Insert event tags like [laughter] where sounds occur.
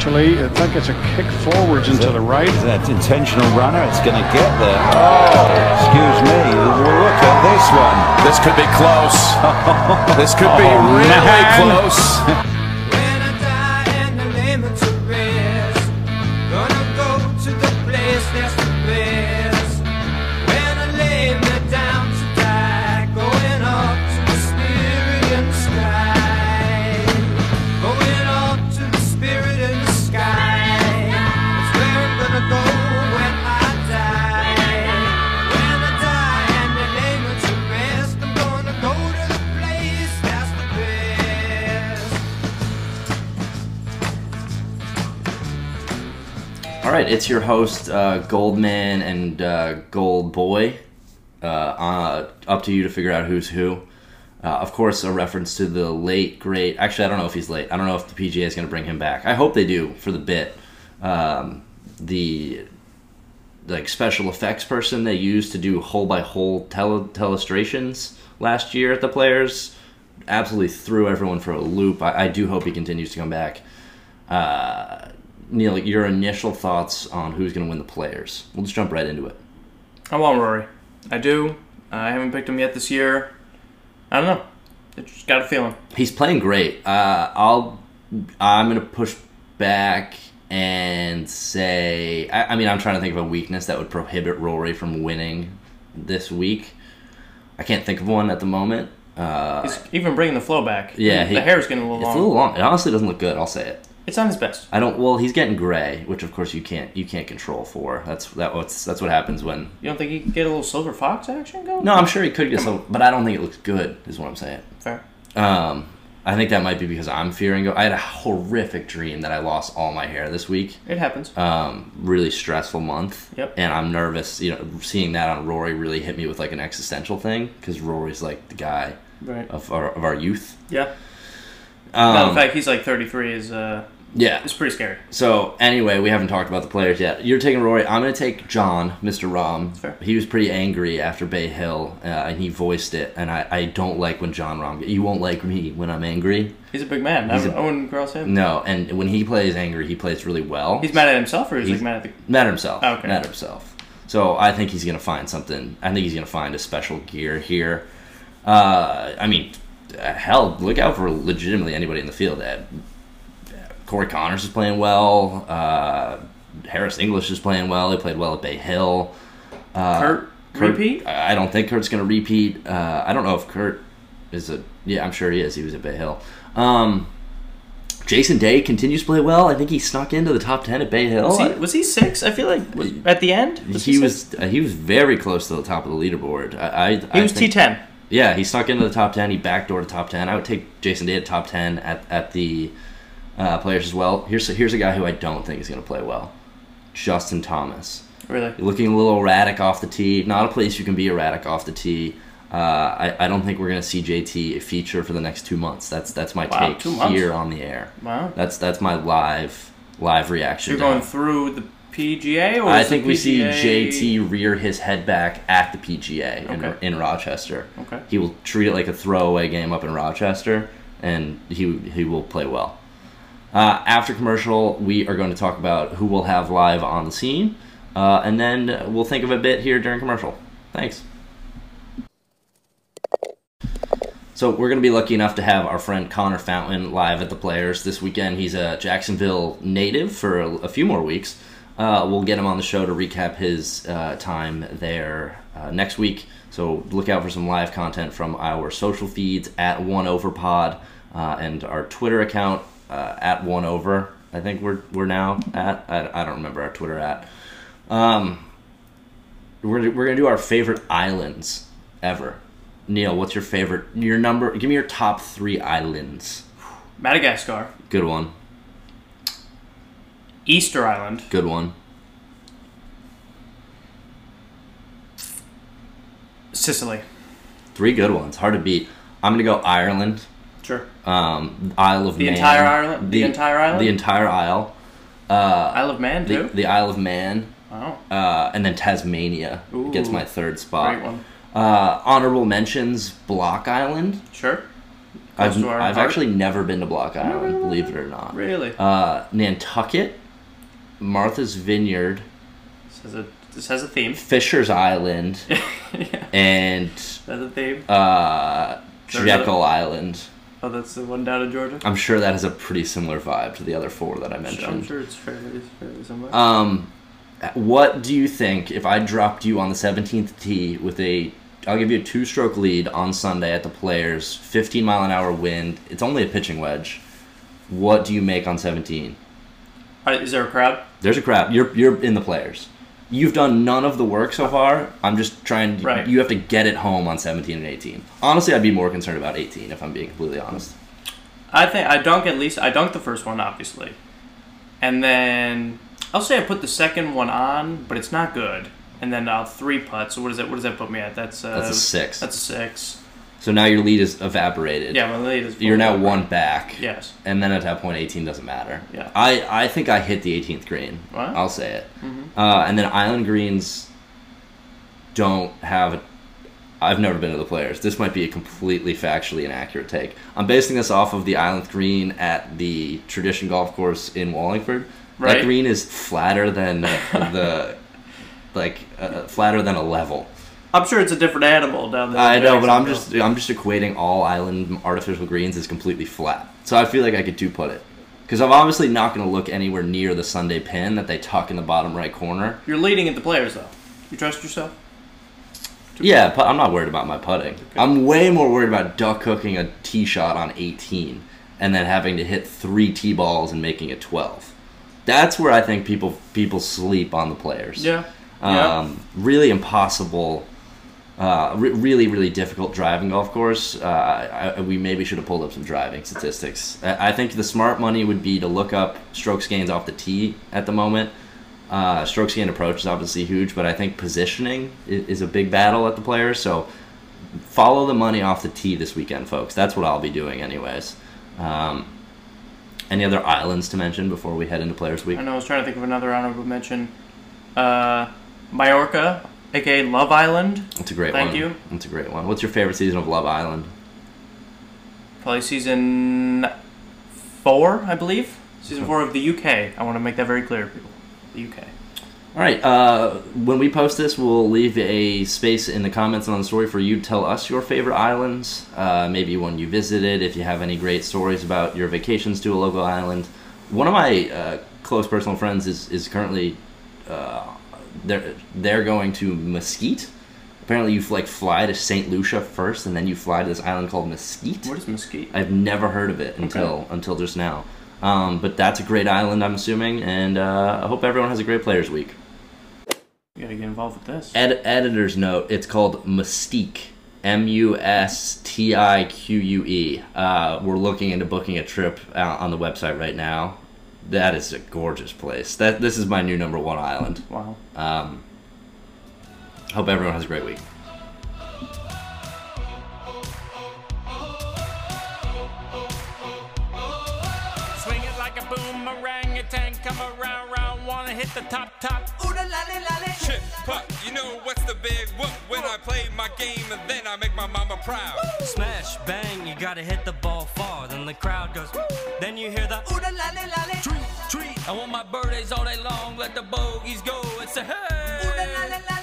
eventually. I think it's a kick forwards into the right. That intentional runner, it's going to get there. Oh, excuse me. Look at this one. This could be close. this could be [laughs] Oh, really man. close. [laughs] it's your host, uh, Goldman and uh, Gold Boy. Uh, uh, up to you to figure out who's who. Uh, of course, a reference to the late, great. Actually, I don't know if he's late. I don't know if the PGA is going to bring him back. I hope they do for the bit. Um, the like special effects person they used to do hole by hole tele- telestrations last year at the Players absolutely threw everyone for a loop. I, I do hope he continues to come back. Uh, Neil, your initial thoughts on who's going to win the Players? We'll just jump right into it. I want Rory. I do. I haven't picked him yet this year. I don't know. I just got a feeling. He's playing great. Uh, I'll. I'm gonna push back and say. I, I mean, I'm trying to think of a weakness that would prohibit Rory from winning this week. I can't think of one at the moment. Uh, He's even bringing the flow back. Yeah, the he- hair's getting a little it's long. It's a little long. It honestly doesn't look good. I'll say it. It's on his best. I don't. Well, he's getting gray, which of course you can't. You can't control for. That's that. What's that's what happens when. You don't think he could get a little silver fox action going? No, I'm sure he could get some, but I don't think it looks good. Is what I'm saying. Fair. Um, I think that might be because I'm fearing. I had a horrific dream that I lost all my hair this week. It happens. Um, really stressful month. Yep. And I'm nervous. You know, seeing that on Rory really hit me with like an existential thing because Rory's like the guy right. of our of our youth. Yeah. Um, no, in fact, he's like 33. Is uh, yeah. it's pretty scary. So anyway, we haven't talked about the players yet. You're taking Rory. I'm going to take Jon, Mr. Rahm. Fair. He was pretty angry after Bay Hill, uh, and he voiced it. And I, I don't like when Jon Rahm. You won't like me when I'm angry. He's a big man. I, a- I wouldn't cross him. No, and when he plays angry, he plays really well. He's mad at himself, or he's, He's- like mad at the. mad at himself. Okay. Mad at himself. So I think he's going to find something. I think he's going to find a special gear here. Uh, I mean, hell, look out for legitimately anybody in the field. Uh, Corey Conners is playing well. Uh, Harris English is playing well. He played well at Bay Hill. Uh, Kurt, Kurt- repeat. I I don't think Kurt's going to repeat. Uh, I don't know if Kurt is a. Yeah, I'm sure he is. He was at Bay Hill. Um, Jason Day continues to play well. I think he snuck into the top ten at Bay Hill. Was he, was he six? I feel like was- at the end. he six? was uh, he was very close to the top of the leaderboard. I, I He was T ten. Yeah, he snuck into the top ten. He backdoored the top ten. I would take Jason Day at top ten at at the uh, players as well. Here's here's a guy who I don't think is going to play well. Justin Thomas, Really. looking a little erratic off the tee. Not a place you can be erratic off the tee. Uh, I, I don't think we're going to see JT feature for the next two months. That's that's my Wow, take here on the air. Wow. That's that's my live live reaction. You're going it. through the PGA, or I think we see JT rear his head back at the PGA Okay. in, in Rochester. Okay. He will treat it like a throwaway game up in Rochester, and he he will play well. Uh, after commercial, we are going to talk about who we'll have live on the scene, uh, and then we'll think of a bit here during commercial. Thanks. So we're going to be lucky enough to have our friend Connor Fountain live at the Players this weekend. He's a Jacksonville native for a, a few more weeks. Uh, we'll get him on the show to recap his uh, time there uh, next week. So look out for some live content from our social feeds at One Over Pod uh, and our Twitter account uh, at One Over. I think we're we're now at. I, I don't remember our Twitter at. Um, we're we're gonna do our favorite islands ever. Neil, what's your favorite? Your number? Give me your top three islands. Madagascar, Good one. Easter Island, Good one. Sicily. Three good ones. Hard to beat. I'm gonna go Ireland. Sure. Um, Isle of The Man. entire Ireland- the entire island? The entire Isle. Uh, Isle of Man the, too. the Isle of Man. wow. Uh, and then Tasmania gets my third spot. Great one. Uh, honorable mentions: Block Island. Sure. I've, I've heart. actually never been to Block Island, believe it or not. Really? Uh, Nantucket, Martha's Vineyard, This has a this has a theme. Fisher's Island, [laughs] yeah, and has a theme. uh, There's Jekyll Island. Oh, that's the one down in Georgia. I'm sure that has a pretty similar vibe to the other four that I mentioned. I'm sure it's fairly, fairly similar. Um, what do you think if I dropped you on the 17th tee with a? I'll give you a two-stroke lead on Sunday at the Players, 15 mile an hour wind. It's only a pitching wedge. What do you make on 17? Is there a crowd? There's a crowd. You're you're in the Players. You've done none of the work so far. I'm just trying. To, Right. You have to get it home on 17 and 18. Honestly, I'd be more concerned about 18 if I'm being completely honest. I think I dunk at least. I dunk the first one, obviously, and then I'll say I put the second one on, but it's not good. And then I'll three putt. So what does that? What does that put me at? That's uh, That's a six. That's a six. So now your lead is evaporated. Yeah, my lead is. You're now one back. Yes. And then at that point, 18 doesn't matter. Yeah. I, I think I hit the 18th green. Wow. I'll say it. Mm-hmm. Uh, and then Island Greens don't have. I've never been to the players. This might be a completely factually inaccurate take. I'm basing this off of the Island Green at the Tradition Golf Course in Wallingford. Right. That green is flatter than the. [laughs] Like uh, flatter than a level. I'm sure it's a different animal down there. I know, but I'm just I'm just equating all island artificial greens as completely flat. So I feel like I could two put it because I'm obviously not going to look anywhere near the Sunday pin that they tuck in the bottom right corner. You're leading at the players though. You trust yourself? Yeah, but I'm not worried about my putting. I'm way more worried about duck hooking a tee shot on 18 and then having to hit three tee balls and making it 12. That's where I think people people sleep on the players. Yeah. Yeah. Um, really impossible, uh, re- really, really difficult driving golf course. Uh, I, we maybe should have pulled up some driving statistics. I, I think the smart money would be to look up strokes gains off the tee at the moment. Uh, strokes gain approach is obviously huge, but I think positioning is, is a big battle at the players. So follow the money off the tee this weekend, folks. That's what I'll be doing, anyways. Um, any other islands to mention before we head into Players Week? I know. I was trying to think of another honorable mention. Uh, Majorca, aka Love Island. That's a great Thank one. you. That's a great one. What's your favorite season of Love Island? Probably season four, I believe. Season four of the UK. I want to make that very clear, people. The UK. All right. Uh, when we post this, we'll leave a space in the comments on the story for you to tell us your favorite islands. Uh, maybe one you visited. If you have any great stories about your vacations to a local island. One of my uh, close personal friends is is currently uh, they're they're going to Mesquite. Apparently, you like fly to Saint Lucia first, and then you fly to this island called Mesquite. What is Mesquite? I've never heard of it until until just now. Um, but that's a great island, I'm assuming, and uh, I hope everyone has a great Players Week. You gotta get involved with this. Ed- editor's note: It's called Mustique. M U S T I Q U E. Uh, we're looking into booking a trip out on the website right now. That is a gorgeous place. That this is my new number one island. Wow. Um, hope everyone has a great week. Swing it like a boomerang, a tank come around, round, wanna hit the top, top. Ooh la la la la. Shit, putt, you know what's the big whoop when I play my game and then I make my mama proud. Smash, bang, you gotta hit the ball far. Then the crowd goes, then you hear the ooh la la la la. I want my birthdays all day long, let the bogeys go and say. Hey.